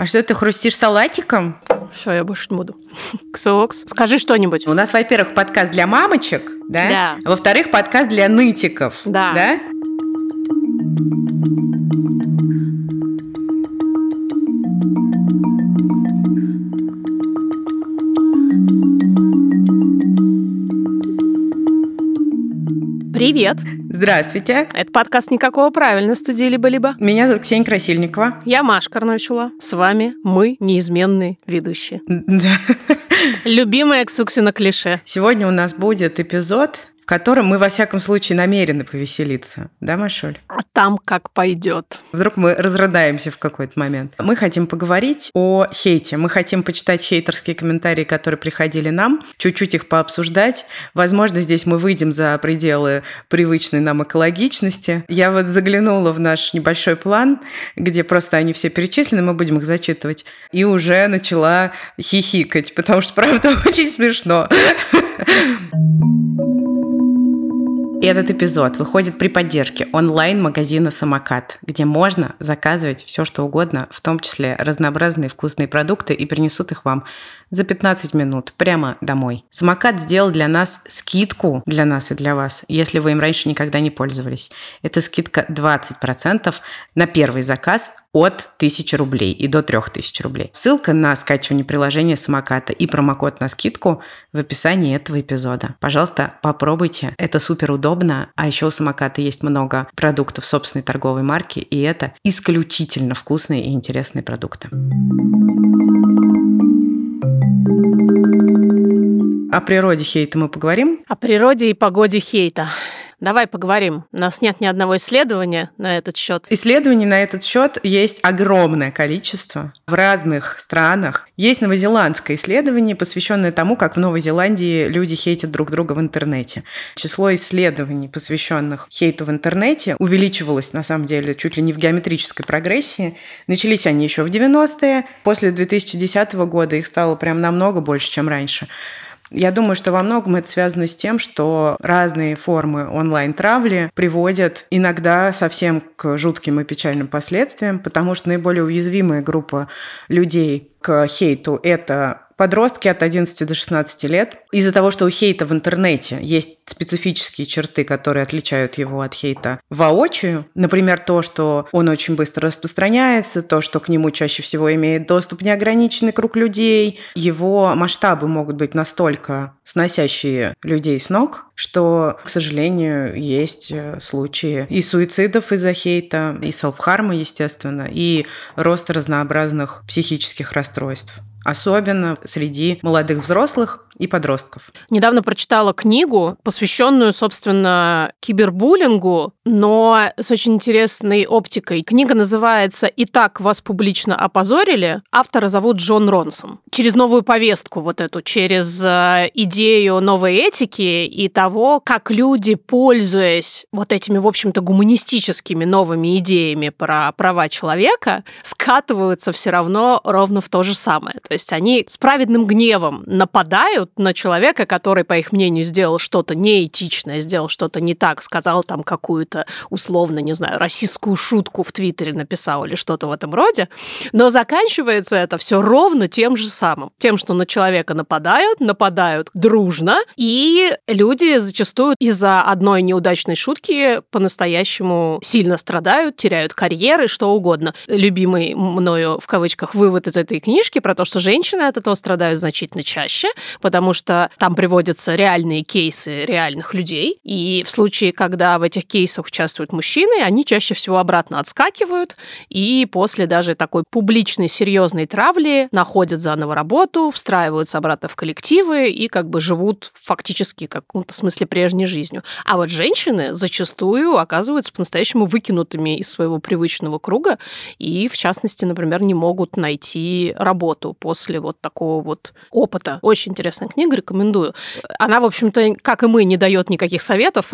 А что ты хрустишь салатиком? Все, я больше не буду. Ксокс, скажи что-нибудь. У нас, во-первых, подкаст для мамочек, да? Да. А во-вторых, подкаст для нытиков. Да. Да? Привет. Здравствуйте. Это подкаст «Никакого правильно» студии «Либо-либо». Меня зовут Ксения Красильникова. Я Маша Карновичула. С вами мы, неизменные ведущие. Да. Любимое Ксуксина клише. Сегодня у нас будет эпизод, котором мы, во всяком случае, намерены повеселиться. Да, Машуль? А там как пойдет. Вдруг мы разрыдаемся в какой-то момент. Мы хотим поговорить о хейте. Мы хотим почитать хейтерские комментарии, которые приходили нам, чуть-чуть их пообсуждать. Возможно, здесь мы выйдем за пределы привычной нам экологичности. Я вот заглянула в наш небольшой план, где просто они все перечислены, мы будем их зачитывать, и уже начала хихикать, потому что, правда, очень смешно. Этот эпизод выходит при поддержке онлайн-магазина «Самокат», где можно заказывать все, что угодно, в том числе разнообразные вкусные продукты, и принесут их вам за 15 минут прямо домой. «Самокат» сделал для нас скидку, для нас и для вас, если вы им раньше никогда не пользовались. Это скидка 20% на первый заказ от 1000 рублей и до 3000 рублей. Ссылка на скачивание приложения «Самоката» и промокод на скидку в описании этого эпизода. Пожалуйста, попробуйте. Это супер удобно. А еще у «Самоката» есть много продуктов собственной торговой марки, и это исключительно вкусные и интересные продукты. О природе хейта мы поговорим. О природе и погоде хейта. Давай поговорим. У нас нет ни одного исследования на этот счет. Исследований на этот счет есть огромное количество в разных странах. Есть новозеландское исследование, посвященное тому, как в Новой Зеландии люди хейтят друг друга в интернете. Число исследований, посвященных хейту в интернете, увеличивалось, на самом деле, чуть ли не в геометрической прогрессии. Начались они еще в 90-е. После 2010 года их стало прям намного больше, чем раньше. Я думаю, что во многом это связано с тем, что разные формы онлайн-травли приводят иногда совсем к жутким и печальным последствиям, потому что наиболее уязвимая группа людей к хейту – это подростки от 11 до 16 лет. Из-за того, что у хейта в интернете есть специфические черты, которые отличают его от хейта воочию, например, то, что он очень быстро распространяется, то, что к нему чаще всего имеет доступ неограниченный круг людей, его масштабы могут быть настолько сносящие людей с ног, что, к сожалению, есть э, случаи и суицидов из-за хейта, и селфхарма, естественно, и роста разнообразных психических расстройств особенно среди молодых взрослых и подростков. Недавно прочитала книгу, посвященную, собственно, кибербуллингу, но с очень интересной оптикой. Книга называется «И так вас публично опозорили». Автора зовут Джон Ронсон. Через новую повестку вот эту, через э, идею новой этики и того, как люди, пользуясь вот этими, в общем-то, гуманистическими новыми идеями про права человека, скатываются все равно ровно в то же самое. То есть они с праведным гневом нападают на человека, который, по их мнению, сделал что-то неэтичное, сделал что-то не так, сказал там какую-то условно, не знаю, российскую шутку в Твиттере написал или что-то в этом роде. Но заканчивается это все ровно тем же самым. Тем, что на человека нападают, нападают дружно, и люди зачастую из-за одной неудачной шутки по-настоящему сильно страдают, теряют карьеры, что угодно. Любимый мною в кавычках вывод из этой книжки про то, что женщины от этого страдают значительно чаще, потому что там приводятся реальные кейсы реальных людей. И в случае, когда в этих кейсах участвуют мужчины, они чаще всего обратно отскакивают, и после даже такой публичной серьезной травли находят заново работу, встраиваются обратно в коллективы и как бы живут фактически в каком-то смысле прежней жизнью. А вот женщины зачастую оказываются по-настоящему выкинутыми из своего привычного круга и, в частности, например, не могут найти работу после вот такого вот опыта. Очень интересно классная книга, рекомендую. Она, в общем-то, как и мы, не дает никаких советов,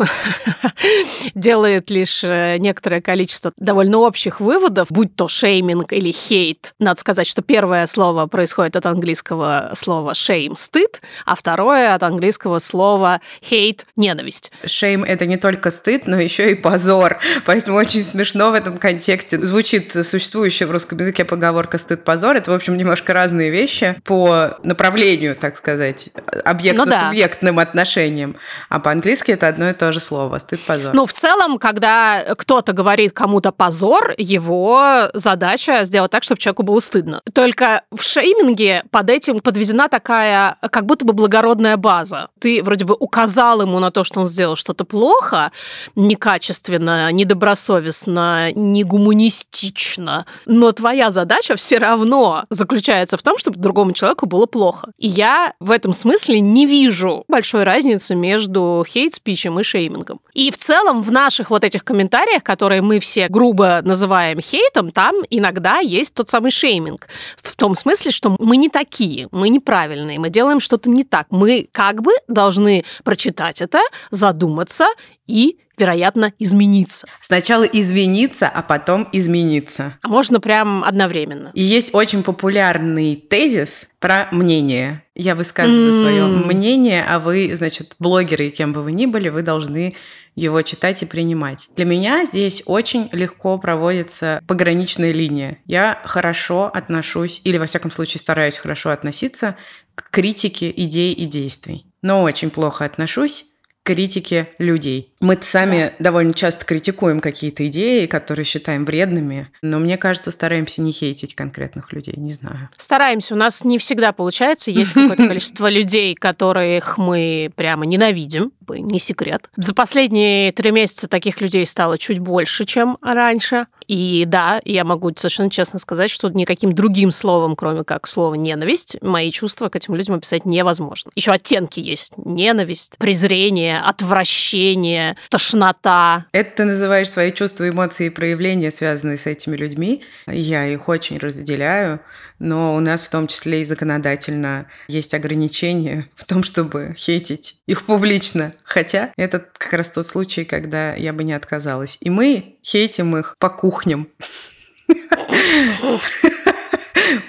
делает лишь э, некоторое количество довольно общих выводов, будь то шейминг или хейт. Надо сказать, что первое слово происходит от английского слова shame – стыд, а второе от английского слова hate – ненависть. Shame – это не только стыд, но еще и позор. Поэтому очень смешно в этом контексте. Звучит существующая в русском языке поговорка «стыд-позор». Это, в общем, немножко разные вещи по направлению, так сказать, объектно-субъектным ну, да. отношениям. А по-английски это одно и то же слово – стыд-позор. Ну, в целом, когда кто-то говорит кому-то позор, его задача сделать так, чтобы человеку было стыдно. Только в шейминге под этим подведена такая, как будто бы благородная база. Ты вроде бы указал ему на то, что он сделал что-то плохо, некачественно, недобросовестно, негуманистично, но твоя задача все равно заключается в том, чтобы другому человеку было плохо. И я в этом смысле не вижу большой разницы между хейт-спичем и шеймингом. И в целом в наших вот этих комментариях, которые мы все грубо называем хейтом, там иногда есть тот самый шейминг. В том смысле, что мы не такие, мы неправильные, мы делаем что-то не так. Мы как бы должны прочитать это, задуматься и вероятно, измениться. Сначала извиниться, а потом измениться. А можно прям одновременно. И есть очень популярный тезис про мнение. Я высказываю mm. свое мнение, а вы, значит, блогеры, кем бы вы ни были, вы должны его читать и принимать. Для меня здесь очень легко проводится пограничная линия. Я хорошо отношусь, или во всяком случае стараюсь хорошо относиться к критике идей и действий. Но очень плохо отношусь критике людей. Мы сами довольно часто критикуем какие-то идеи, которые считаем вредными, но мне кажется, стараемся не хейтить конкретных людей, не знаю. Стараемся, у нас не всегда получается, есть какое-то количество людей, которых мы прямо ненавидим, не секрет. За последние три месяца таких людей стало чуть больше, чем раньше. И да, я могу совершенно честно сказать, что никаким другим словом, кроме как слова ненависть, мои чувства к этим людям описать невозможно. Еще оттенки есть. Ненависть, презрение, отвращение, тошнота. Это ты называешь свои чувства, эмоции и проявления, связанные с этими людьми. Я их очень разделяю но у нас в том числе и законодательно есть ограничения в том, чтобы хейтить их публично. Хотя это как раз тот случай, когда я бы не отказалась. И мы хейтим их по кухням.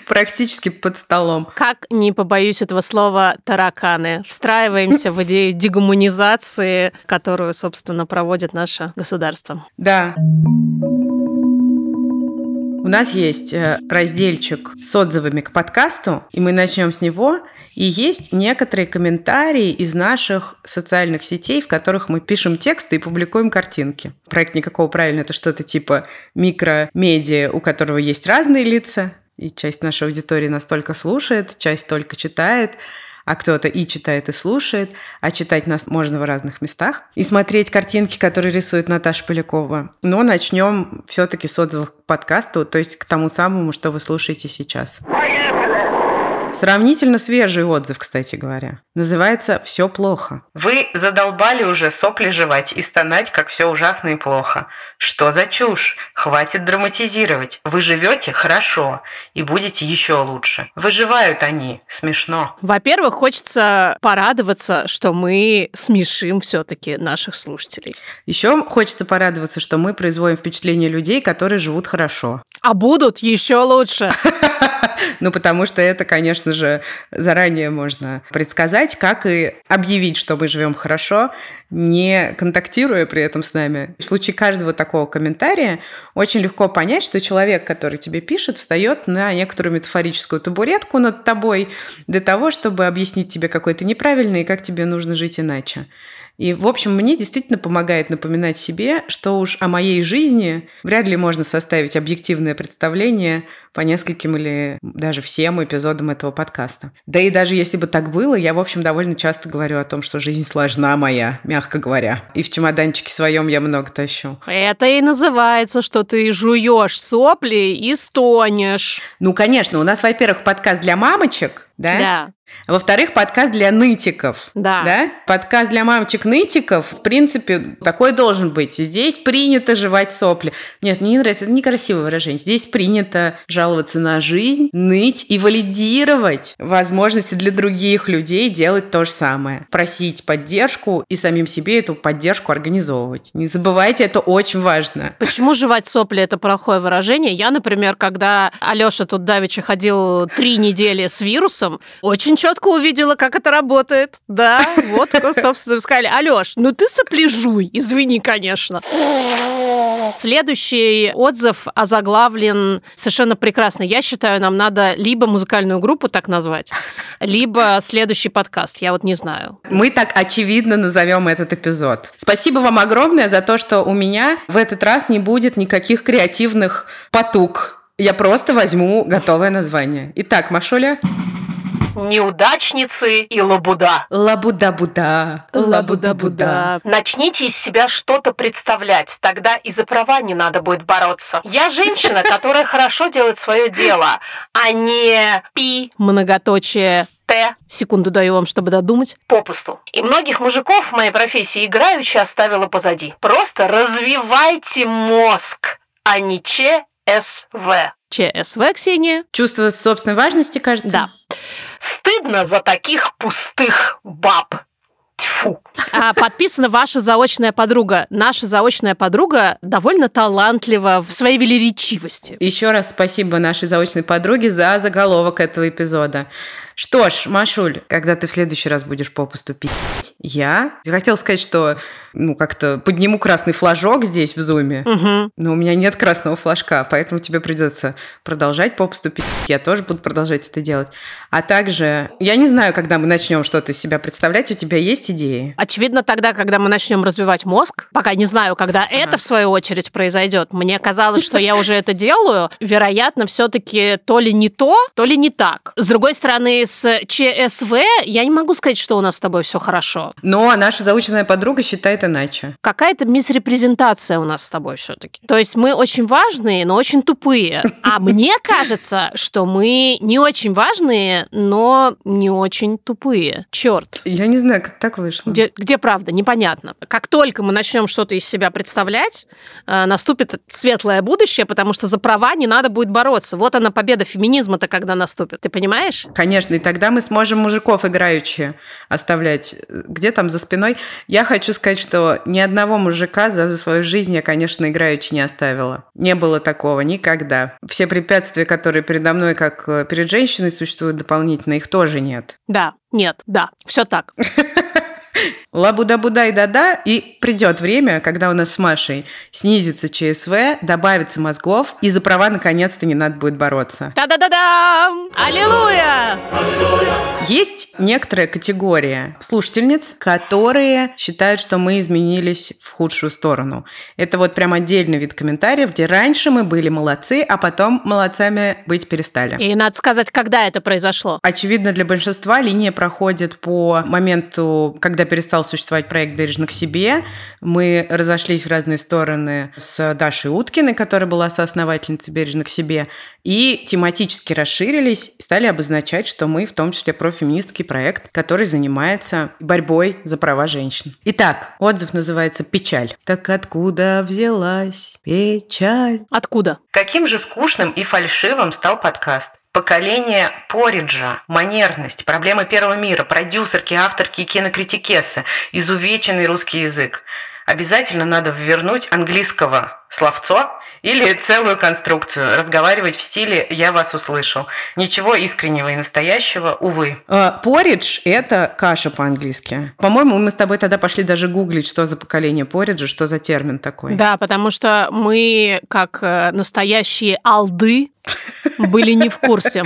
Практически под столом. Как не побоюсь этого слова тараканы. Встраиваемся в идею дегуманизации, которую, собственно, проводит наше государство. Да. У нас есть э, разделчик с отзывами к подкасту, и мы начнем с него. И есть некоторые комментарии из наших социальных сетей, в которых мы пишем тексты и публикуем картинки. Проект «Никакого правильно» — это что-то типа микромедиа, у которого есть разные лица, и часть нашей аудитории настолько слушает, часть только читает, а кто-то и читает, и слушает, а читать нас можно в разных местах, и смотреть картинки, которые рисует Наташа Полякова. Но начнем все-таки с отзывов к подкасту, то есть к тому самому, что вы слушаете сейчас. Сравнительно свежий отзыв, кстати говоря. Называется «Все плохо». Вы задолбали уже сопли жевать и стонать, как все ужасно и плохо. Что за чушь? Хватит драматизировать. Вы живете хорошо и будете еще лучше. Выживают они. Смешно. Во-первых, хочется порадоваться, что мы смешим все-таки наших слушателей. Еще хочется порадоваться, что мы производим впечатление людей, которые живут хорошо. А будут еще лучше. Ну, потому что это, конечно же, заранее можно предсказать, как и объявить, что мы живем хорошо, не контактируя при этом с нами. В случае каждого такого комментария очень легко понять, что человек, который тебе пишет, встает на некоторую метафорическую табуретку над тобой для того, чтобы объяснить тебе, какой ты неправильный и как тебе нужно жить иначе. И, в общем, мне действительно помогает напоминать себе, что уж о моей жизни вряд ли можно составить объективное представление по нескольким или даже всем эпизодам этого подкаста. Да и даже если бы так было, я, в общем, довольно часто говорю о том, что жизнь сложна моя, мягко говоря. И в чемоданчике своем я много тащу. Это и называется, что ты жуешь сопли и стонешь. Ну, конечно, у нас, во-первых, подкаст для мамочек, да? Да. Во-вторых, подкаст для нытиков. Да. да? Подкаст для мамочек-нытиков, в принципе, такой должен быть. Здесь принято жевать сопли. Нет, мне не нравится, это некрасивое выражение. Здесь принято жаловаться на жизнь, ныть и валидировать возможности для других людей делать то же самое. Просить поддержку и самим себе эту поддержку организовывать. Не забывайте, это очень важно. Почему жевать сопли – это плохое выражение? Я, например, когда Алёша тут давеча ходил три недели с вирусом, очень четко увидела, как это работает. Да, вот, собственно, сказали, Алёш, ну ты сопляжуй, извини, конечно. Следующий отзыв озаглавлен совершенно прекрасно. Я считаю, нам надо либо музыкальную группу так назвать, либо следующий подкаст. Я вот не знаю. Мы так очевидно назовем этот эпизод. Спасибо вам огромное за то, что у меня в этот раз не будет никаких креативных потуг. Я просто возьму готовое название. Итак, Машуля. Неудачницы и лабуда. Лабуда-буда. Лабуда-буда. Начните из себя что-то представлять, тогда и за права не надо будет бороться. Я женщина, которая хорошо делает свое дело, а не пи, многоточие, Т. Секунду даю вам, чтобы додумать. Попусту. И многих мужиков в моей профессии играючи оставила позади. Просто развивайте мозг, а не ЧСВ. ЧСВ, Ксения? Чувство собственной важности, кажется? Да. Стыдно за таких пустых баб. Тьфу. А, подписана ваша заочная подруга. Наша заочная подруга довольно талантлива в своей велеречивости. Еще раз спасибо нашей заочной подруге за заголовок этого эпизода. Что ж, Машуль, когда ты в следующий раз будешь попусту пить, я хотела сказать, что ну как-то подниму красный флажок здесь в зуме, угу. но у меня нет красного флажка, поэтому тебе придется продолжать попусту пить. Я тоже буду продолжать это делать. А также, я не знаю, когда мы начнем что-то из себя представлять, у тебя есть идеи? Очевидно, тогда, когда мы начнем развивать мозг, пока не знаю, когда ага. это в свою очередь произойдет. Мне казалось, что я уже это делаю. Вероятно, все-таки то ли не то, то ли не так. С другой стороны, с ЧСВ я не могу сказать, что у нас с тобой все хорошо. Но наша заученная подруга считает иначе. Какая-то мисрепрезентация у нас с тобой все-таки. То есть мы очень важные, но очень тупые. А мне кажется, что мы не очень важные, но не очень тупые. Черт. Я не знаю, как так вышло. Где, где правда? Непонятно. Как только мы начнем что-то из себя представлять, э, наступит светлое будущее, потому что за права не надо будет бороться. Вот она победа феминизма-то когда наступит. Ты понимаешь? Конечно, и тогда мы сможем мужиков играющие оставлять где там за спиной. Я хочу сказать, что ни одного мужика за, за свою жизнь я, конечно, играючи не оставила. Не было такого никогда. Все препятствия, которые передо мной, как э, перед женщиной, существуют дополнительно, их тоже нет. Да, нет, да, все так. Лабуда-буда и придет время, когда у нас с Машей снизится ЧСВ, добавится мозгов, и за права наконец-то не надо будет бороться. Да-да-да-да! Аллилуйя! Есть некоторая категория слушательниц, которые считают, что мы изменились в худшую сторону. Это вот прям отдельный вид комментариев, где раньше мы были молодцы, а потом молодцами быть перестали. И надо сказать, когда это произошло. Очевидно, для большинства линия проходит по моменту, когда перестал существовать проект «Бережно к себе». Мы разошлись в разные стороны с Дашей Уткиной, которая была соосновательницей «Бережно к себе», и тематически расширились, стали обозначать, что мы в том числе профеминистский проект, который занимается борьбой за права женщин. Итак, отзыв называется «Печаль». Так откуда взялась печаль? Откуда? Каким же скучным и фальшивым стал подкаст? Поколение Пориджа, манерность, проблемы первого мира, продюсерки, авторки и кинокритикесы, изувеченный русский язык. Обязательно надо вернуть английского словцо или целую конструкцию. Разговаривать в стиле «я вас услышал». Ничего искреннего и настоящего, увы. Поридж – это каша по-английски. По-моему, мы с тобой тогда пошли даже гуглить, что за поколение пориджа, что за термин такой. Да, потому что мы, как э, настоящие алды, были не в курсе.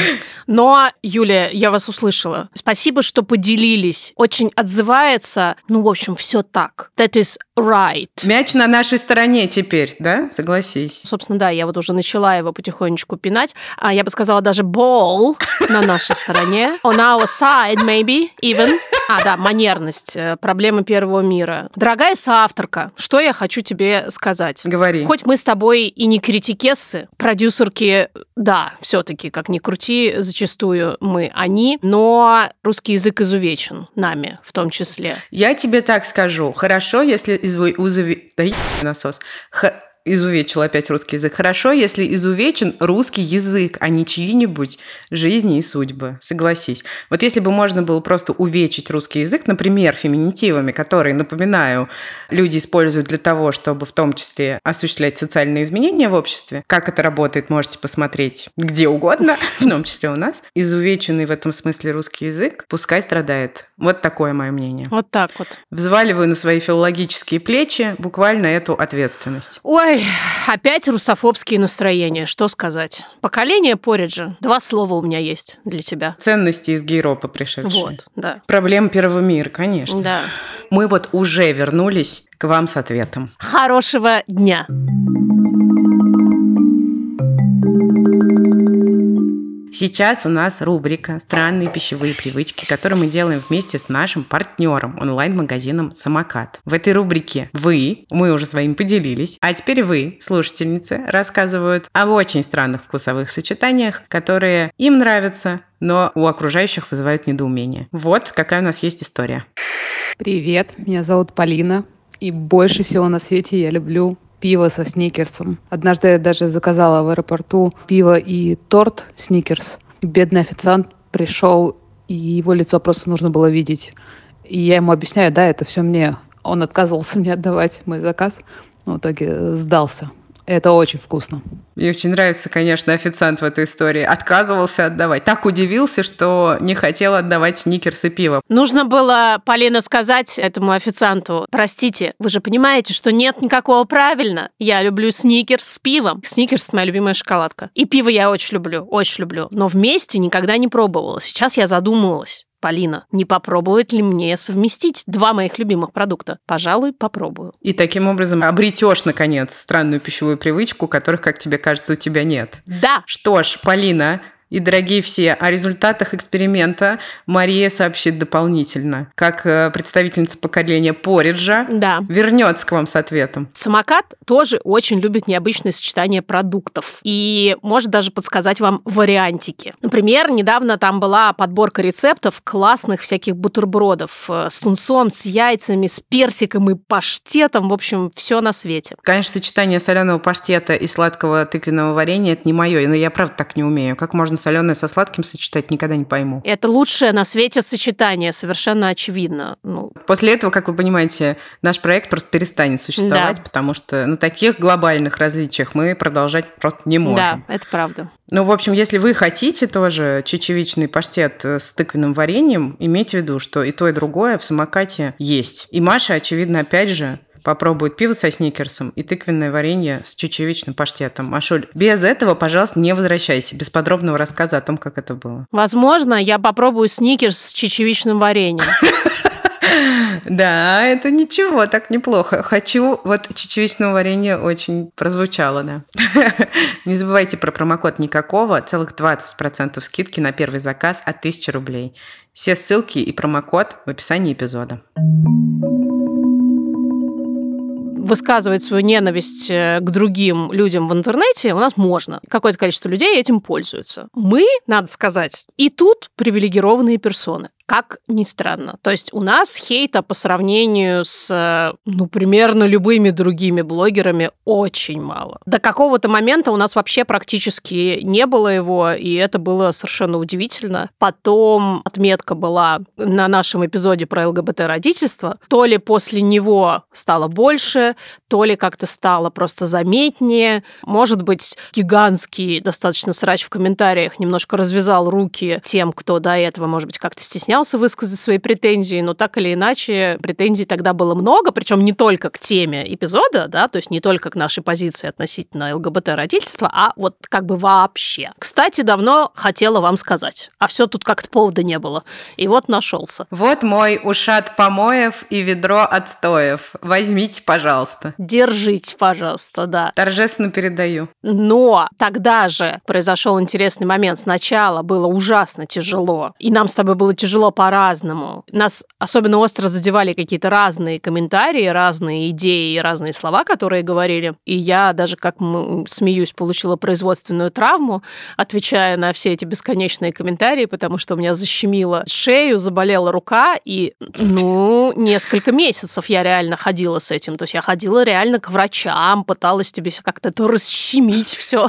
Но, Юлия, я вас услышала. Спасибо, что поделились. Очень отзывается. Ну, в общем, все так. That is right. Мяч на нашей стороне теперь, да? Согласись. Собственно, да, я вот уже начала его потихонечку пинать. А я бы сказала даже ball на нашей стороне. On our side, maybe, even. А, да, манерность. э, Проблема первого мира. Дорогая соавторка, что я хочу тебе сказать? Говори. Хоть мы с тобой и не критикессы, продюсерки, да, все-таки, как ни крути, зачастую мы они, но русский язык изувечен нами в том числе. Я тебе так скажу. Хорошо, если изву- узови- Да насос. Х- Изувечил опять русский язык. Хорошо, если изувечен русский язык, а не чьи-нибудь жизни и судьбы. Согласись. Вот если бы можно было просто увечить русский язык, например, феминитивами, которые, напоминаю, люди используют для того, чтобы в том числе осуществлять социальные изменения в обществе. Как это работает, можете посмотреть где угодно, в том числе у нас. Изувеченный в этом смысле русский язык пускай страдает. Вот такое мое мнение. Вот так вот. Взваливаю на свои филологические плечи буквально эту ответственность. Ой, опять русофобские настроения, что сказать. Поколение Пориджа. Два слова у меня есть для тебя. Ценности из Гейропа пришедшие. Вот, да. Проблем первого мира, конечно. Да. Мы вот уже вернулись к вам с ответом. Хорошего дня. Сейчас у нас рубрика «Странные пищевые привычки», которую мы делаем вместе с нашим партнером, онлайн-магазином «Самокат». В этой рубрике вы, мы уже с вами поделились, а теперь вы, слушательницы, рассказывают об очень странных вкусовых сочетаниях, которые им нравятся, но у окружающих вызывают недоумение. Вот какая у нас есть история. Привет, меня зовут Полина, и больше всего на свете я люблю пиво со сникерсом. Однажды я даже заказала в аэропорту пиво и торт сникерс. И бедный официант пришел, и его лицо просто нужно было видеть. И я ему объясняю, да, это все мне. Он отказывался мне отдавать мой заказ, но в итоге сдался. Это очень вкусно. Мне очень нравится, конечно, официант в этой истории. Отказывался отдавать. Так удивился, что не хотел отдавать сникерс и пиво. Нужно было, Полина, сказать этому официанту, простите, вы же понимаете, что нет никакого правильно. Я люблю сникерс с пивом. Сникерс – моя любимая шоколадка. И пиво я очень люблю, очень люблю. Но вместе никогда не пробовала. Сейчас я задумалась. Полина, не попробовать ли мне совместить два моих любимых продукта? Пожалуй, попробую. И таким образом обретешь, наконец, странную пищевую привычку, которых, как тебе кажется, у тебя нет. Да, Что ж, Полина и дорогие все, о результатах эксперимента Мария сообщит дополнительно. Как э, представительница поколения Пориджа да. вернется к вам с ответом. Самокат тоже очень любит необычное сочетание продуктов и может даже подсказать вам вариантики. Например, недавно там была подборка рецептов классных всяких бутербродов э, с тунцом, с яйцами, с персиком и паштетом. В общем, все на свете. Конечно, сочетание соленого паштета и сладкого тыквенного варенья – это не мое, но я правда так не умею. Как можно соленое со сладким сочетать, никогда не пойму. Это лучшее на свете сочетание, совершенно очевидно. Ну, После этого, как вы понимаете, наш проект просто перестанет существовать, Да. потому что на таких глобальных различиях мы продолжать просто не можем. да, это правда. Ну, в общем, если вы хотите тоже чечевичный паштет э, с тыквенным вареньем, имейте в виду, что и то, и другое в самокате есть. И Маша, очевидно, опять же, попробует пиво со сникерсом и тыквенное варенье с чечевичным паштетом. Машуль, без этого, пожалуйста, не возвращайся, без подробного рассказа о том, как это было. Возможно, я попробую сникерс с чечевичным вареньем. Да, это ничего, так неплохо. Хочу, вот чечевичного варенья очень прозвучало, да. Не забывайте про промокод никакого, целых 20% скидки на первый заказ от 1000 рублей. Все ссылки и промокод в описании эпизода. Высказывать свою ненависть э, к другим людям в интернете у нас можно. Какое-то количество людей этим пользуются. Мы, надо сказать, и тут привилегированные персоны. Как ни странно. То есть у нас хейта по сравнению с, э, ну, примерно любыми другими блогерами очень мало. До какого-то момента у нас вообще практически не было его, и это было совершенно удивительно. Потом отметка была на нашем эпизоде про ЛГБТ-родительство. То ли после него стало больше, то ли как-то стало просто заметнее. Может быть, гигантский достаточно срач в комментариях немножко развязал руки тем, кто до этого, может быть, как-то стеснялся высказать свои претензии, но так или иначе претензий тогда было много, причем не только к теме эпизода, да, то есть не только к нашей позиции относительно ЛГБТ-родительства, а вот как бы вообще. Кстати, давно хотела вам сказать, а все тут как-то повода не было. И вот нашелся. Вот мой ушат помоев и ведро отстоев. Возьмите, пожалуйста. Держите, пожалуйста, да. Торжественно передаю. Но тогда же произошел интересный момент. Сначала было ужасно тяжело, и нам с тобой было тяжело было по-разному. Нас особенно остро задевали какие-то разные комментарии, разные идеи и разные слова, которые говорили. И я даже, как смеюсь, получила производственную травму, отвечая на все эти бесконечные комментарии, потому что у меня защемило шею, заболела рука, и, ну, несколько месяцев я реально ходила с этим. То есть я ходила реально к врачам, пыталась тебе как-то это расщемить все.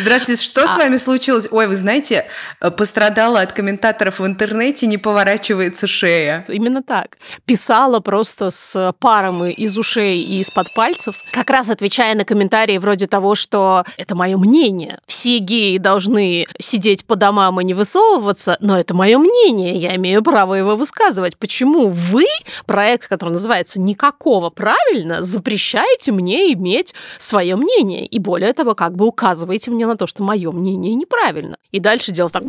Здравствуйте, что а... с вами случилось? Ой, вы знаете, э, пострадала от комментаторов в интернете, не поворачивается шея. Именно так. Писала просто с паром из ушей и из-под пальцев, как раз отвечая на комментарии вроде того, что это мое мнение. Все геи должны сидеть по домам и не высовываться, но это мое мнение, я имею право его высказывать. Почему вы, проект, который называется «Никакого правильно», запрещаете мне иметь свое мнение? И более того, как бы указываете мне на то, что мое мнение неправильно. И дальше делал так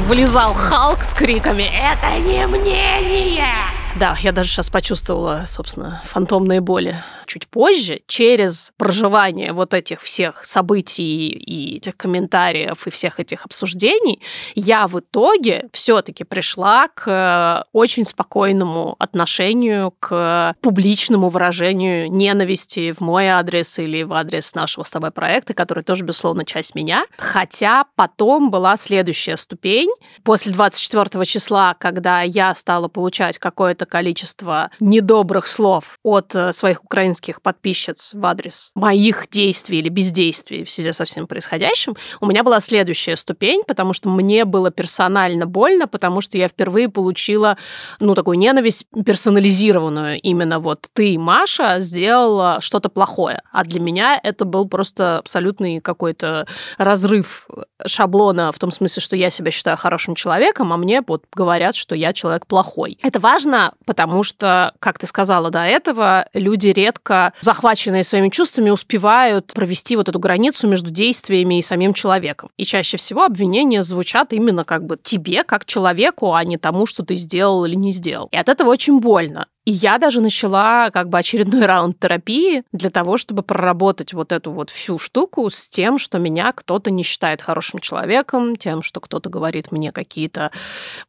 вылезал Халк с криками «Это не мнение!» Да, я даже сейчас почувствовала, собственно, фантомные боли. Чуть позже, через проживание вот этих всех событий и этих комментариев и всех этих обсуждений, я в итоге все-таки пришла к э, очень спокойному отношению к публичному выражению ненависти в мой адрес или в адрес нашего с тобой проекта, который тоже, безусловно, часть меня. Хотя потом была следующая ступень. После 24 числа, когда я стала получать какое-то количество недобрых слов от э, своих украинских подписчиц в адрес моих действий или бездействий в связи со всем происходящим, у меня была следующая ступень, потому что мне было персонально больно, потому что я впервые получила, ну, такую ненависть персонализированную. Именно вот ты, Маша, сделала что-то плохое. А для меня это был просто абсолютный какой-то разрыв шаблона в том смысле, что я себя считаю хорошим человеком, а мне вот говорят, что я человек плохой. Это важно, потому что, как ты сказала до этого, люди редко, захваченные своими чувствами, успевают провести вот эту границу между действиями и самим человеком. И чаще всего обвинения звучат именно как бы тебе, как человеку, а не тому, что ты сделал или не сделал. И от этого очень больно. И я даже начала как бы очередной раунд терапии для того, чтобы проработать вот эту вот всю штуку с тем, что меня кто-то не считает хорошим человеком, тем, что кто-то говорит мне какие-то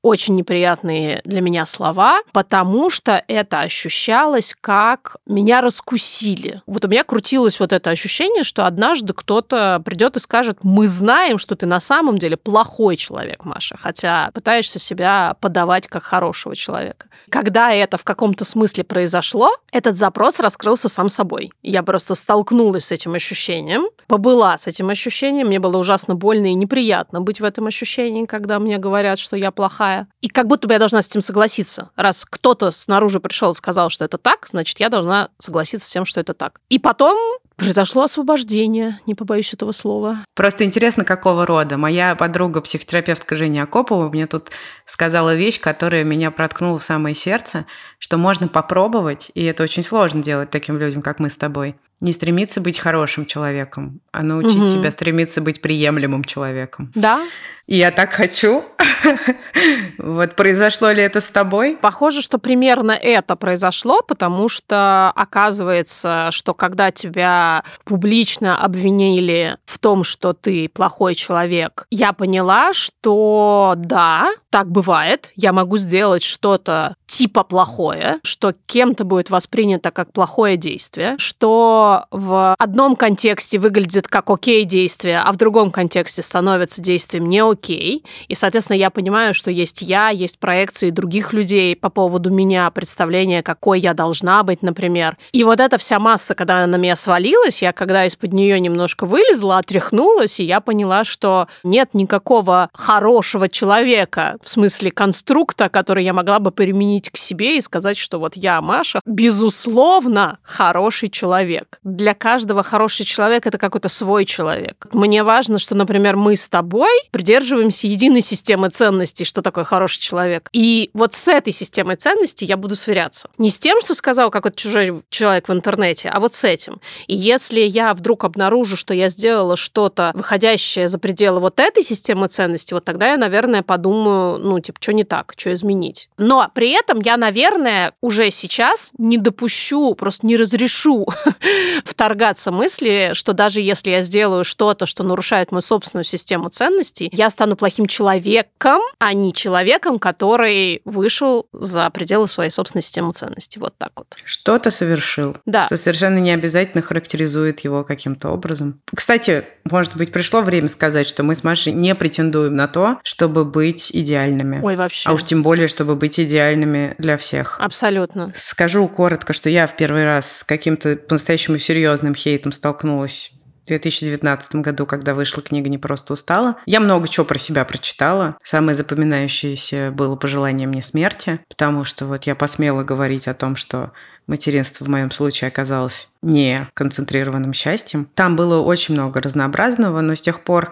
очень неприятные для меня слова, потому что это ощущалось как меня раскусили. Вот у меня крутилось вот это ощущение, что однажды кто-то придет и скажет, мы знаем, что ты на самом деле плохой человек, Маша, хотя пытаешься себя подавать как хорошего человека. Когда это в каком-то смысле произошло, этот запрос раскрылся сам собой. Я просто столкнулась с этим ощущением, побыла с этим ощущением, мне было ужасно больно и неприятно быть в этом ощущении, когда мне говорят, что я плохая. И как будто бы я должна с этим согласиться. Раз кто-то снаружи пришел и сказал, что это так, значит, я должна согласиться с тем, что это так. И потом Произошло освобождение, не побоюсь этого слова. Просто интересно, какого рода. Моя подруга, психотерапевтка Женя Акопова, мне тут сказала вещь, которая меня проткнула в самое сердце, что можно попробовать, и это очень сложно делать таким людям, как мы с тобой. Не стремиться быть хорошим человеком, а научить угу. себя стремиться быть приемлемым человеком. Да. И я так хочу. вот произошло ли это с тобой? Похоже, что примерно это произошло, потому что оказывается, что когда тебя публично обвинили в том, что ты плохой человек, я поняла, что да, так бывает. Я могу сделать что-то типа плохое, что кем-то будет воспринято как плохое действие, что в одном контексте выглядит как окей действие, а в другом контексте становится действием не окей. И, соответственно, я понимаю, что есть я, есть проекции других людей по поводу меня, представление, какой я должна быть, например. И вот эта вся масса, когда она на меня свалилась, я когда из-под нее немножко вылезла, отряхнулась, и я поняла, что нет никакого хорошего человека, в смысле конструкта, который я могла бы применить к себе и сказать, что вот я, Маша, безусловно, хороший человек. Для каждого хороший человек — это какой-то свой человек. Мне важно, что, например, мы с тобой придерживаемся единой системы ценностей, что такое хороший человек. И вот с этой системой ценностей я буду сверяться. Не с тем, что сказал какой-то чужой человек в интернете, а вот с этим. И если я вдруг обнаружу, что я сделала что-то, выходящее за пределы вот этой системы ценностей, вот тогда я, наверное, подумаю, ну, типа, что не так, что изменить. Но при этом этом я, наверное, уже сейчас не допущу, просто не разрешу вторгаться мысли, что даже если я сделаю что-то, что нарушает мою собственную систему ценностей, я стану плохим человеком, а не человеком, который вышел за пределы своей собственной системы ценностей. Вот так вот. Что-то совершил. Да. Что совершенно не обязательно характеризует его каким-то образом. Кстати, может быть, пришло время сказать, что мы с Машей не претендуем на то, чтобы быть идеальными. Ой, вообще. А уж тем более, чтобы быть идеальными для всех. Абсолютно. Скажу коротко, что я в первый раз с каким-то по-настоящему серьезным хейтом столкнулась 2019 году, когда вышла книга «Не просто устала». Я много чего про себя прочитала. Самое запоминающееся было пожелание мне смерти, потому что вот я посмела говорить о том, что материнство в моем случае оказалось не концентрированным счастьем. Там было очень много разнообразного, но с тех пор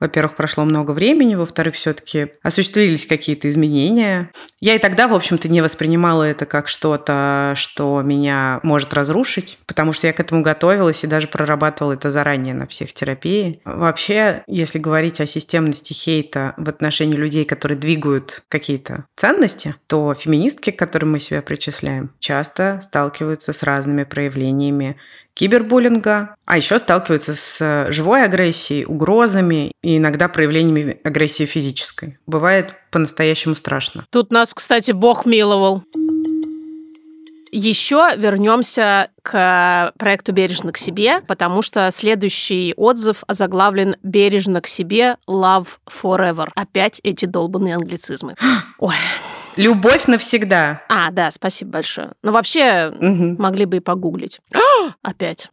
во-первых, прошло много времени, во-вторых, все-таки осуществились какие-то изменения. Я и тогда, в общем-то, не воспринимала это как что-то, что меня может разрушить, потому что я к этому готовилась и даже прорабатывала это заранее на психотерапии. Вообще, если говорить о системности хейта в отношении людей, которые двигают какие-то ценности, то феминистки, к которым мы себя причисляем, часто сталкиваются с разными проявлениями кибербуллинга, а еще сталкиваются с живой агрессией, угрозами и иногда проявлениями агрессии физической. Бывает по-настоящему страшно. Тут нас, кстати, Бог миловал. Еще вернемся к проекту «Бережно к себе», потому что следующий отзыв озаглавлен «Бережно к себе. Love forever». Опять эти долбанные англицизмы. Ой, Любовь навсегда. А, да, спасибо большое. Ну, вообще, Мгм. могли бы и погуглить. Опять.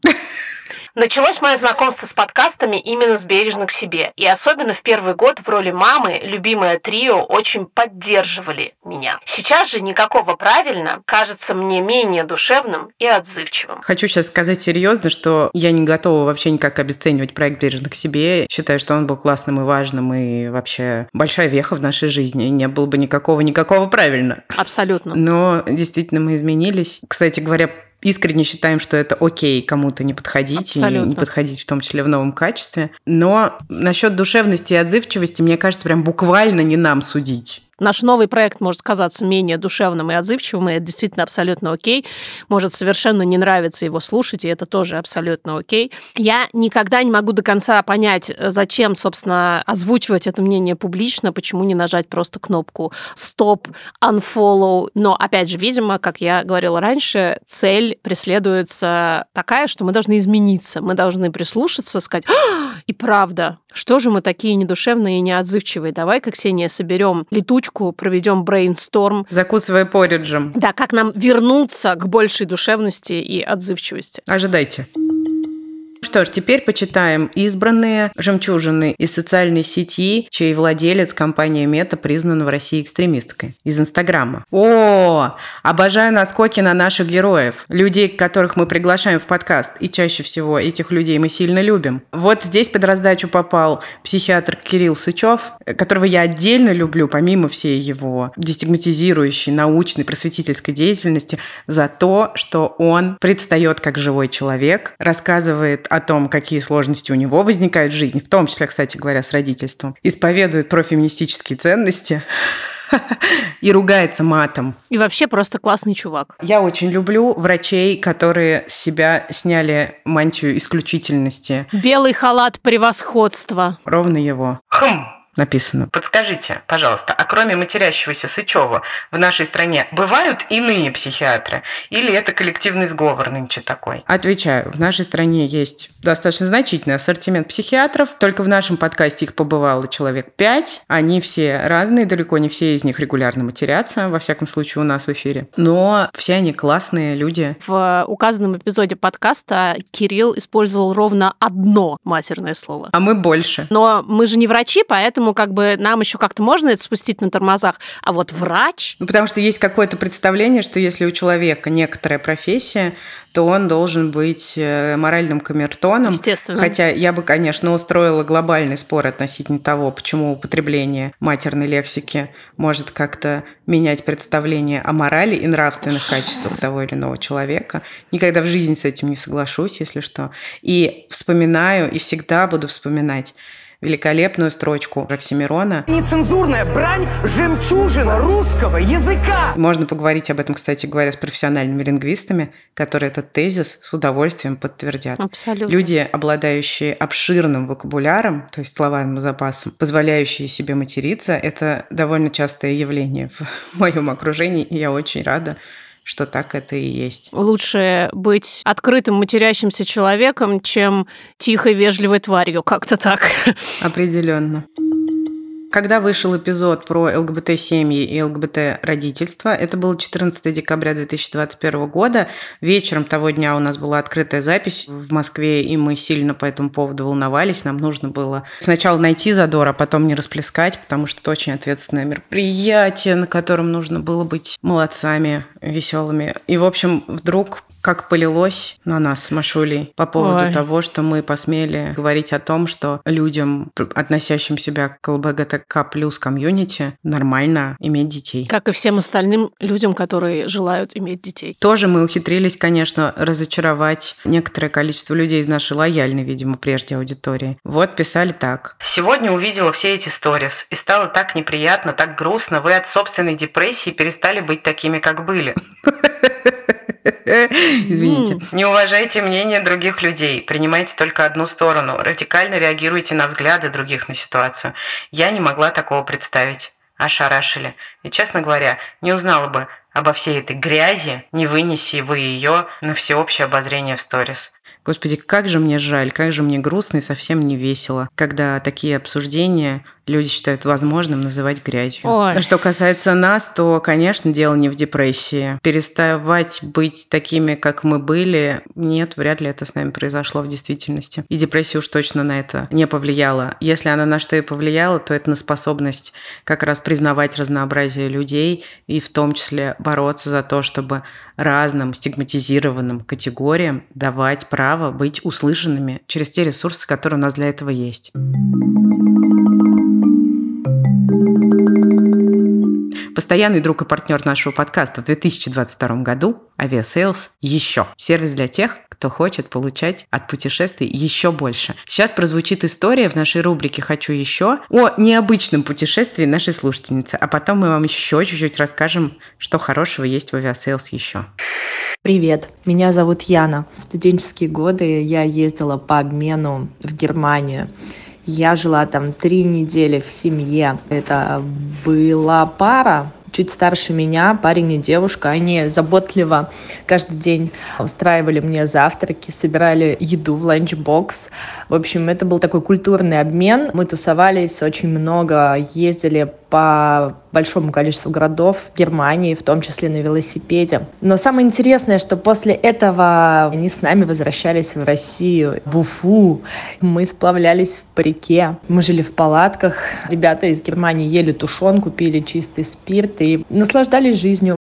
Началось мое знакомство с подкастами именно с «Бережно к себе». И особенно в первый год в роли мамы любимое трио очень поддерживали меня. Сейчас же никакого правильно кажется мне менее душевным и отзывчивым. Хочу сейчас сказать серьезно, что я не готова вообще никак обесценивать проект «Бережно к себе». Считаю, что он был классным и важным, и вообще большая веха в нашей жизни. Не было бы никакого, никакого правильно. Абсолютно. Но действительно мы изменились. Кстати говоря, искренне считаем, что это окей кому-то не подходить и Абсолютно. не подходить в том числе в новом качестве. Но насчет душевности и отзывчивости, мне кажется, прям буквально не нам судить. Наш новый проект может казаться менее душевным и отзывчивым, и это действительно абсолютно окей. Может совершенно не нравиться его слушать, и это тоже абсолютно окей. Я никогда не могу до конца понять, зачем, собственно, озвучивать это мнение публично, почему не нажать просто кнопку «стоп», «unfollow». Но, опять же, видимо, как я говорила раньше, цель преследуется такая, что мы должны измениться, мы должны прислушаться, сказать «А, «И правда, что же мы такие недушевные и неотзывчивые? Давай-ка, Ксения, соберем летучку, проведем брейнсторм. Закусывая пориджем. Да, как нам вернуться к большей душевности и отзывчивости. Ожидайте. Что ж, теперь почитаем избранные жемчужины из социальной сети, чей владелец компания Мета признана в России экстремисткой. Из Инстаграма. О, обожаю наскоки на наших героев. Людей, которых мы приглашаем в подкаст. И чаще всего этих людей мы сильно любим. Вот здесь под раздачу попал психиатр Кирилл Сычев, которого я отдельно люблю, помимо всей его дестигматизирующей научной просветительской деятельности, за то, что он предстает как живой человек, рассказывает о том, какие сложности у него возникают в жизни, в том числе, кстати говоря, с родительством, исповедует профеминистические ценности и ругается матом. И вообще просто классный чувак. Я очень люблю врачей, которые с себя сняли мантию исключительности. Белый халат превосходства. Ровно его. Хм. Написано. Подскажите, пожалуйста, а кроме матерящегося Сычева в нашей стране бывают иные психиатры? Или это коллективный сговор нынче такой? Отвечаю, в нашей стране есть достаточно значительный ассортимент психиатров. Только в нашем подкасте их побывало человек пять. Они все разные, далеко не все из них регулярно матерятся, во всяком случае у нас в эфире. Но все они классные люди. В указанном эпизоде подкаста Кирилл использовал ровно одно матерное слово. А мы больше. Но мы же не врачи, поэтому как бы нам еще как-то можно это спустить на тормозах. А вот врач... Ну, потому что есть какое-то представление, что если у человека некоторая профессия, то он должен быть э, моральным камертоном. Естественно. Хотя я бы, конечно, устроила глобальный спор относительно того, почему употребление матерной лексики может как-то менять представление о морали и нравственных качествах того или иного человека. Никогда в жизни с этим не соглашусь, если что. И вспоминаю, и всегда буду вспоминать великолепную строчку Оксимирона. Нецензурная брань – жемчужина русского языка. Можно поговорить об этом, кстати говоря, с профессиональными лингвистами, которые этот тезис с удовольствием подтвердят. Абсолютно. Люди, обладающие обширным вокабуляром, то есть словарным запасом, позволяющие себе материться, это довольно частое явление в моем окружении, и я очень рада, что так это и есть. Лучше быть открытым матерящимся человеком, чем тихой вежливой тварью, как-то так. Определенно. Когда вышел эпизод про ЛГБТ-семьи и ЛГБТ-родительство, это было 14 декабря 2021 года. Вечером того дня у нас была открытая запись в Москве, и мы сильно по этому поводу волновались. Нам нужно было сначала найти задор, а потом не расплескать, потому что это очень ответственное мероприятие, на котором нужно было быть молодцами, веселыми. И, в общем, вдруг как полилось на нас с Машулей по поводу Ой. того, что мы посмели говорить о том, что людям, относящим себя к ЛГБТК плюс комьюнити, нормально иметь детей. Как и всем остальным людям, которые желают иметь детей. Тоже мы ухитрились, конечно, разочаровать некоторое количество людей из нашей лояльной, видимо, прежде аудитории. Вот писали так. Сегодня увидела все эти сторис, и стало так неприятно, так грустно. Вы от собственной депрессии перестали быть такими, как были. Извините. Не уважайте мнение других людей. Принимайте только одну сторону. Радикально реагируйте на взгляды других на ситуацию. Я не могла такого представить. Ошарашили. И, честно говоря, не узнала бы обо всей этой грязи, не вынеси вы ее на всеобщее обозрение в сторис. Господи, как же мне жаль, как же мне грустно и совсем не весело, когда такие обсуждения люди считают возможным называть грязью. Ой. Что касается нас, то, конечно, дело не в депрессии. Переставать быть такими, как мы были, нет, вряд ли это с нами произошло в действительности. И депрессия уж точно на это не повлияла. Если она на что и повлияла, то это на способность как раз признавать разнообразие людей и в том числе бороться за то, чтобы разным стигматизированным категориям давать право быть услышанными через те ресурсы, которые у нас для этого есть. Постоянный друг и партнер нашего подкаста в 2022 году – Aviasales еще. Сервис для тех, кто хочет получать от путешествий еще больше. Сейчас прозвучит история в нашей рубрике «Хочу еще» о необычном путешествии нашей слушательницы, а потом мы вам еще чуть-чуть расскажем, что хорошего есть в Aviasales еще. Привет, меня зовут Яна. В студенческие годы я ездила по обмену в Германию. Я жила там три недели в семье. Это была пара, чуть старше меня, парень и девушка. Они заботливо каждый день устраивали мне завтраки, собирали еду в ланчбокс. В общем, это был такой культурный обмен. Мы тусовались очень много, ездили по большому количеству городов Германии, в том числе на велосипеде. Но самое интересное, что после этого они с нами возвращались в Россию, в Уфу. Мы сплавлялись по реке, мы жили в палатках. Ребята из Германии ели тушенку, пили чистый спирт и наслаждались жизнью.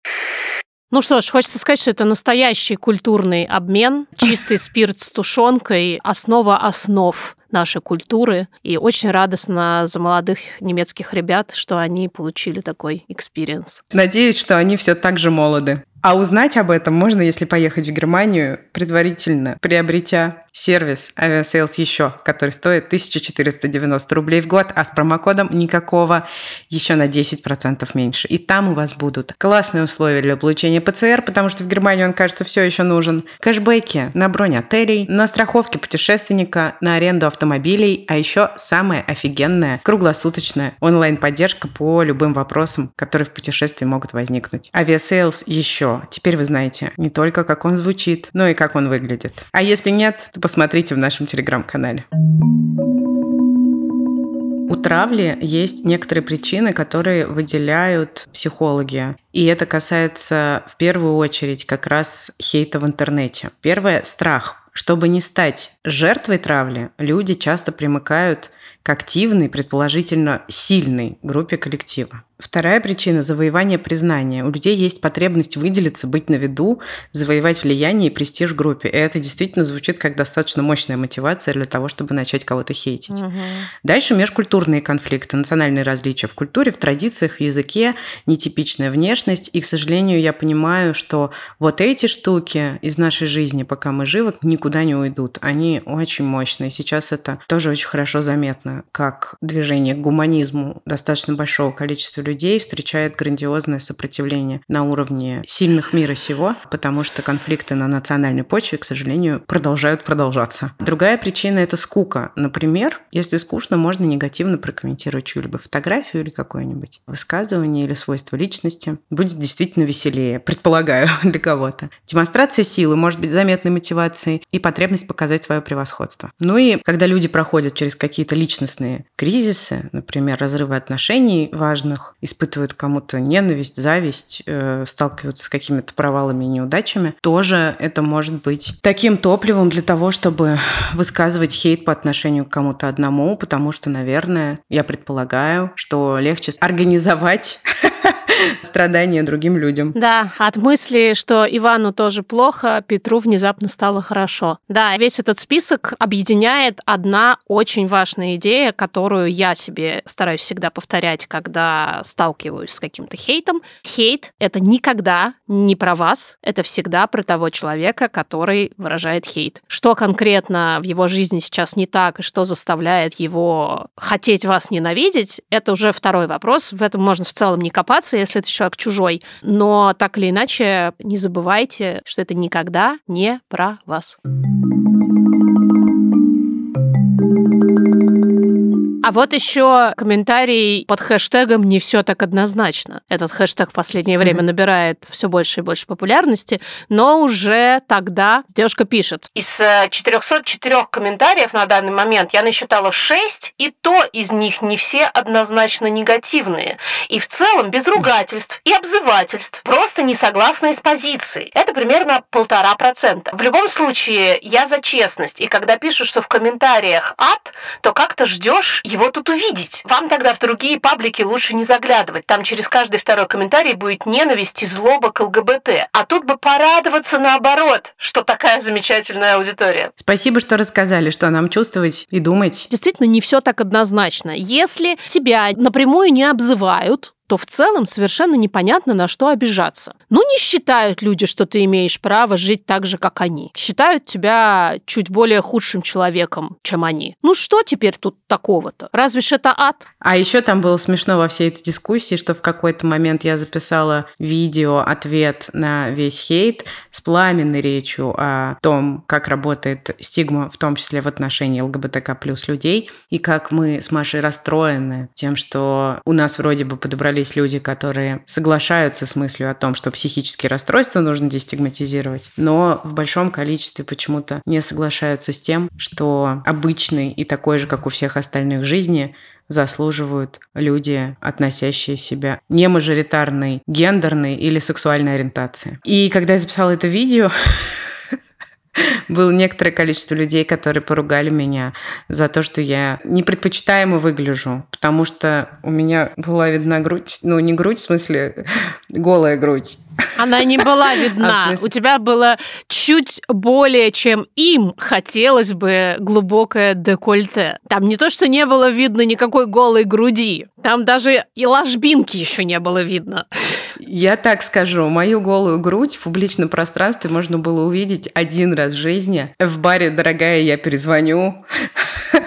Ну что ж, хочется сказать, что это настоящий культурный обмен. Чистый спирт с тушенкой – основа основ нашей культуры. И очень радостно за молодых немецких ребят, что они получили такой experience. Надеюсь, что они все так же молоды. А узнать об этом можно, если поехать в Германию, предварительно приобретя сервис Aviasales еще, который стоит 1490 рублей в год, а с промокодом никакого еще на 10% меньше. И там у вас будут классные условия для получения ПЦР, потому что в Германии он, кажется, все еще нужен. Кэшбэки на бронь отелей, на страховки путешественника, на аренду автомобилей, а еще самое офигенное круглосуточная онлайн-поддержка по любым вопросам, которые в путешествии могут возникнуть. Aviasales еще. Теперь вы знаете не только, как он звучит, но и как он выглядит. А если нет, то посмотрите в нашем телеграм-канале. У травли есть некоторые причины, которые выделяют психологи. И это касается в первую очередь как раз хейта в интернете. Первое – страх. Чтобы не стать жертвой травли, люди часто примыкают к активной, предположительно сильной группе коллектива. Вторая причина – завоевание признания. У людей есть потребность выделиться, быть на виду, завоевать влияние и престиж группе. И это действительно звучит как достаточно мощная мотивация для того, чтобы начать кого-то хейтить. Мгм. Дальше межкультурные конфликты, национальные различия в культуре, в традициях, в языке, нетипичная внешность. И, к сожалению, я понимаю, что вот эти штуки из нашей жизни, пока мы живы, никуда не уйдут. Они очень мощные. Сейчас это тоже очень хорошо заметно, как движение к гуманизму достаточно большого количества людей встречает грандиозное сопротивление на уровне сильных мира сего, потому что конфликты на национальной почве, к сожалению, продолжают продолжаться. Другая причина – это скука. Например, если скучно, можно негативно прокомментировать чью-либо фотографию или какое-нибудь высказывание или свойство личности. Будет действительно веселее, предполагаю, для кого-то. Демонстрация силы может быть заметной мотивацией и потребность показать свое превосходство. Ну и когда люди проходят через какие-то личностные кризисы, например, разрывы отношений важных, испытывают кому-то ненависть, зависть, э, сталкиваются с какими-то провалами и неудачами, тоже это может быть таким топливом для того, чтобы высказывать хейт по отношению к кому-то одному, потому что, наверное, я предполагаю, что легче организовать страдания другим людям. Да, от мысли, что Ивану тоже плохо, Петру внезапно стало хорошо. Да, весь этот список объединяет одна очень важная идея, которую я себе стараюсь всегда повторять, когда сталкиваюсь с каким-то хейтом. Хейт — это никогда не про вас, это всегда про того человека, который выражает хейт. Что конкретно в его жизни сейчас не так, и что заставляет его хотеть вас ненавидеть, это уже второй вопрос. В этом можно в целом не копаться, если это человек чужой. Но так или иначе, не забывайте, что это никогда не про вас. А вот еще комментарий под хэштегом «Не все так однозначно». Этот хэштег в последнее время набирает все больше и больше популярности, но уже тогда девушка пишет. Из э, 404 комментариев на данный момент я насчитала 6, и то из них не все однозначно негативные. И в целом без ругательств и обзывательств, просто не согласные с позицией. Это примерно полтора процента. В любом случае, я за честность, и когда пишут, что в комментариях ад, то как-то ждешь его тут увидеть. Вам тогда в другие паблики лучше не заглядывать. Там через каждый второй комментарий будет ненависть и злоба к ЛГБТ. А тут бы порадоваться наоборот, что такая замечательная аудитория. Спасибо, что рассказали, что нам чувствовать и думать. Действительно, не все так однозначно. Если тебя напрямую не обзывают, то в целом совершенно непонятно, на что обижаться. Ну, не считают люди, что ты имеешь право жить так же, как они. Считают тебя чуть более худшим человеком, чем они. Ну, что теперь тут такого-то? Разве ж это ад? А еще там было смешно во всей этой дискуссии, что в какой-то момент я записала видео, ответ на весь хейт с пламенной речью о том, как работает стигма, в том числе в отношении ЛГБТК плюс людей, и как мы с Машей расстроены тем, что у нас вроде бы подобрались люди, которые соглашаются с мыслью о том, что психические расстройства нужно дестигматизировать, но в большом количестве почему-то не соглашаются с тем, что обычный и такой же, как у всех остальных жизни, заслуживают люди, относящие себя не мажоритарной, гендерной или сексуальной ориентации. И когда я записала это видео, было некоторое количество людей, которые поругали меня за то, что я не предпочитаемо выгляжу, потому что у меня была видна грудь, ну не грудь, в смысле голая грудь. Она не была А, видна. У тебя было чуть более, чем им хотелось бы глубокое декольте. Там не то, что не было видно никакой голой груди. Там даже и ложбинки еще не было видно. Я так скажу, мою голую грудь в публичном пространстве можно было увидеть один раз в жизни. В баре, дорогая, я перезвоню,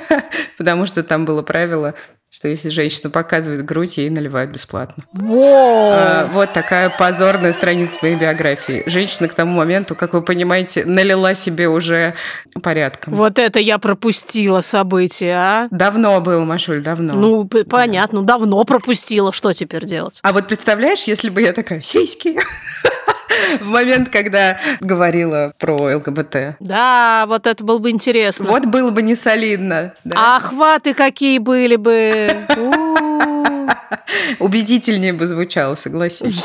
потому что там было правило, что если женщина показывает грудь, ей наливают бесплатно. А, Вот такая позорная страница моей биографии. Женщина к тому моменту, как вы понимаете, налила себе уже порядком. Вот это я пропустила событие, а? Давно было, Машуль, давно. Ну, понятно, давно пропустила, что теперь делать? А вот представляешь, если бы я такая, сиськи, в момент, когда говорила про ЛГБТ. Да, вот это было бы интересно. Вот было бы не солидно. да? А охваты какие были бы? Убедительнее бы звучало, согласись.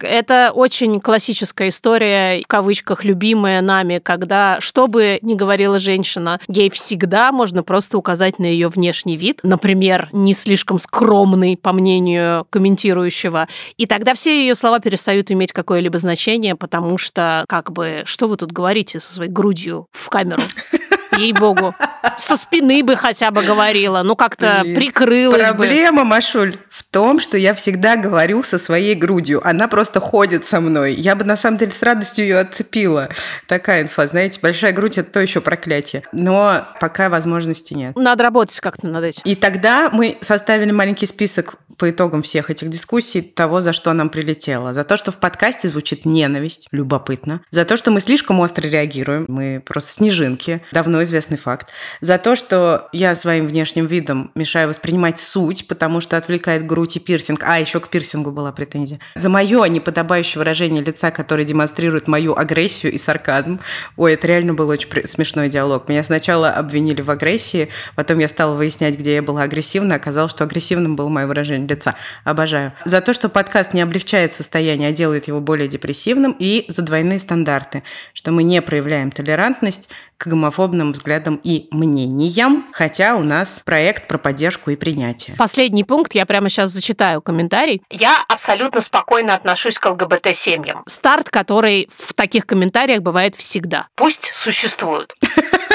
Это очень классическая история, в кавычках, любимая нами, когда, что бы ни говорила женщина, ей всегда можно просто указать на ее внешний вид, например, не слишком скромный, по мнению комментирующего, и тогда все ее слова перестают иметь какое-либо значение, потому что, как бы, что вы тут говорите со своей грудью в камеру? Ей-богу. Со спины бы хотя бы говорила, ну как-то прикрылась Проблема, бы. Машуль, в том, что я всегда говорю со своей грудью. Она просто ходит со мной. Я бы на самом деле с радостью ее отцепила. Такая инфа, знаете, большая грудь – это то еще проклятие. Но пока возможности нет. Надо работать как-то над этим. И тогда мы составили маленький список по итогам всех этих дискуссий того, за что нам прилетело. За то, что в подкасте звучит ненависть, любопытно. За то, что мы слишком остро реагируем, мы просто снежинки, давно известный факт. За то, что я своим внешним видом мешаю воспринимать суть, потому что отвлекает грудь и пирсинг. А, еще к пирсингу была претензия. За мое неподобающее выражение лица, которое демонстрирует мою агрессию и сарказм. Ой, это реально был очень смешной диалог. Меня сначала обвинили в агрессии, потом я стала выяснять, где я была агрессивна. Оказалось, что агрессивным было мое выражение лица. Обожаю. За то, что подкаст не облегчает состояние, а делает его более депрессивным. И за двойные стандарты, что мы не проявляем толерантность к гомофобным взглядам и мнениям, хотя у нас проект про поддержку и принятие. Последний пункт, я прямо сейчас зачитаю комментарий. Я абсолютно спокойно отношусь к ЛГБТ-семьям. Старт, который в таких комментариях бывает всегда. Пусть существуют.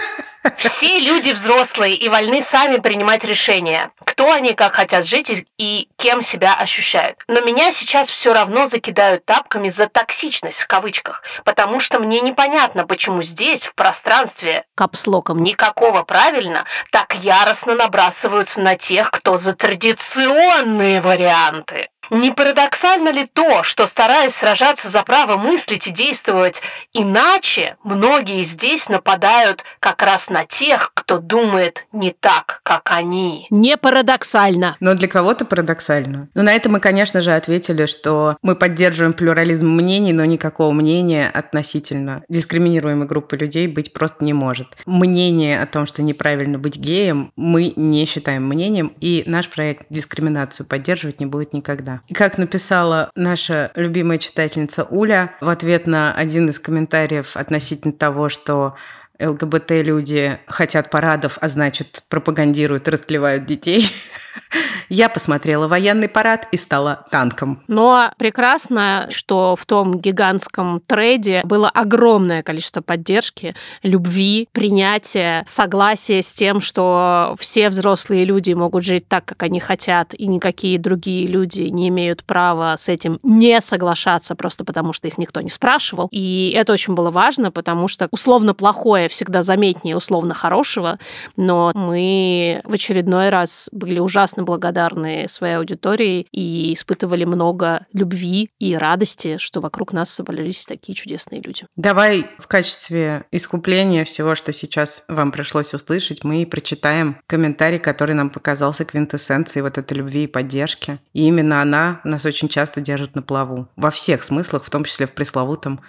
Все люди взрослые и вольны сами принимать решения, кто они, как хотят жить и кем себя ощущают. Но меня сейчас все равно закидают тапками за токсичность в кавычках, потому что мне непонятно, почему здесь, в пространстве капслоком никакого правильно, так яростно набрасываются на тех, кто за традиционные варианты. Не парадоксально ли то, что, стараясь сражаться за право мыслить и действовать иначе, многие здесь нападают как раз на тех, кто думает не так, как они? Не парадоксально. Но для кого-то парадоксально. Но на это мы, конечно же, ответили, что мы поддерживаем плюрализм мнений, но никакого мнения относительно дискриминируемой группы людей быть просто не может. Мнение о том, что неправильно быть геем, мы не считаем мнением, и наш проект дискриминацию поддерживать не будет никогда важно. И как написала наша любимая читательница Уля в ответ на один из комментариев относительно того, что ЛГБТ-люди хотят парадов, а значит, пропагандируют и растлевают детей. Я посмотрела военный парад и стала танком. Но прекрасно, что в том гигантском трейде было огромное количество поддержки, любви, принятия, согласия с тем, что все взрослые люди могут жить так, как они хотят, и никакие другие люди не имеют права с этим не соглашаться, просто потому что их никто не спрашивал. И это очень было важно, потому что условно плохое всегда заметнее условно хорошего, но мы в очередной раз были ужасно благодарны своей аудитории и испытывали много любви и радости, что вокруг нас собрались такие чудесные люди. Давай в качестве искупления всего, что сейчас вам пришлось услышать, мы прочитаем комментарий, который нам показался квинтэссенцией вот этой любви и поддержки. И именно она нас очень часто держит на плаву. Во всех смыслах, в том числе в пресловутом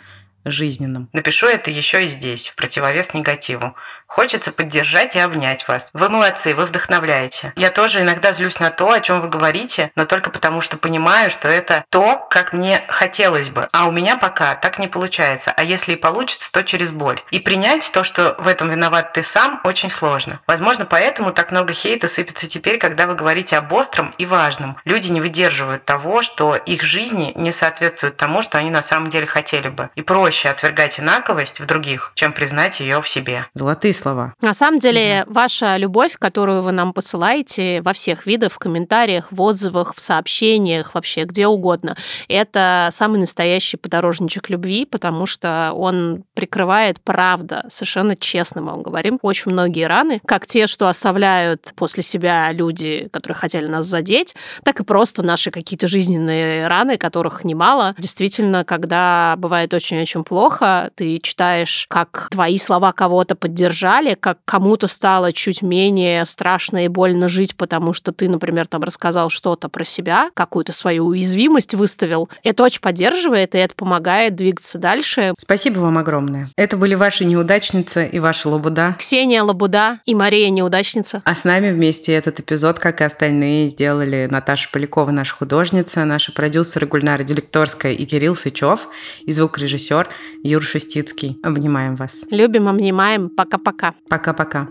жизненном. Напишу это еще и здесь, в противовес негативу. Хочется поддержать и обнять вас. Вы молодцы, вы вдохновляете. Я тоже иногда злюсь на то, о чем вы говорите, но только потому, что понимаю, что это то, как мне хотелось бы. А у меня пока так не получается. А если и получится, то через боль. И принять то, что в этом виноват ты сам, очень сложно. Возможно, поэтому так много хейта сыпется теперь, когда вы говорите об остром и важном. Люди не выдерживают того, что их жизни не соответствуют тому, что они на самом деле хотели бы. И проще отвергать инаковость в других, чем признать ее в себе. Золотые слова. На самом деле, угу. ваша любовь, которую вы нам посылаете во всех видах, в комментариях, в отзывах, в сообщениях, вообще где угодно, это самый настоящий подорожничек любви, потому что он прикрывает, правда, совершенно честно мы вам говорим, очень многие раны, как те, что оставляют после себя люди, которые хотели нас задеть, так и просто наши какие-то жизненные раны, которых немало. Действительно, когда бывает очень-очень плохо, ты читаешь, как твои слова кого-то поддержали, как кому-то стало чуть менее страшно и больно жить, потому что ты, например, там рассказал что-то про себя, какую-то свою уязвимость выставил. Это очень поддерживает, и это помогает двигаться дальше. Спасибо вам огромное. Это были ваши неудачницы и ваша лабуда. Ксения Лабуда и Мария Неудачница. А с нами вместе этот эпизод, как и остальные, сделали Наташа Полякова, наша художница, наша продюсер Гульнара Делекторская и Кирилл Сычев, и звукорежиссер Юр Шустицкий. Обнимаем вас. Любим, обнимаем. Пока-пока. Пока-пока.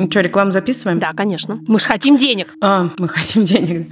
Ну что, рекламу записываем? Да, конечно. Мы же хотим денег. А, мы хотим денег.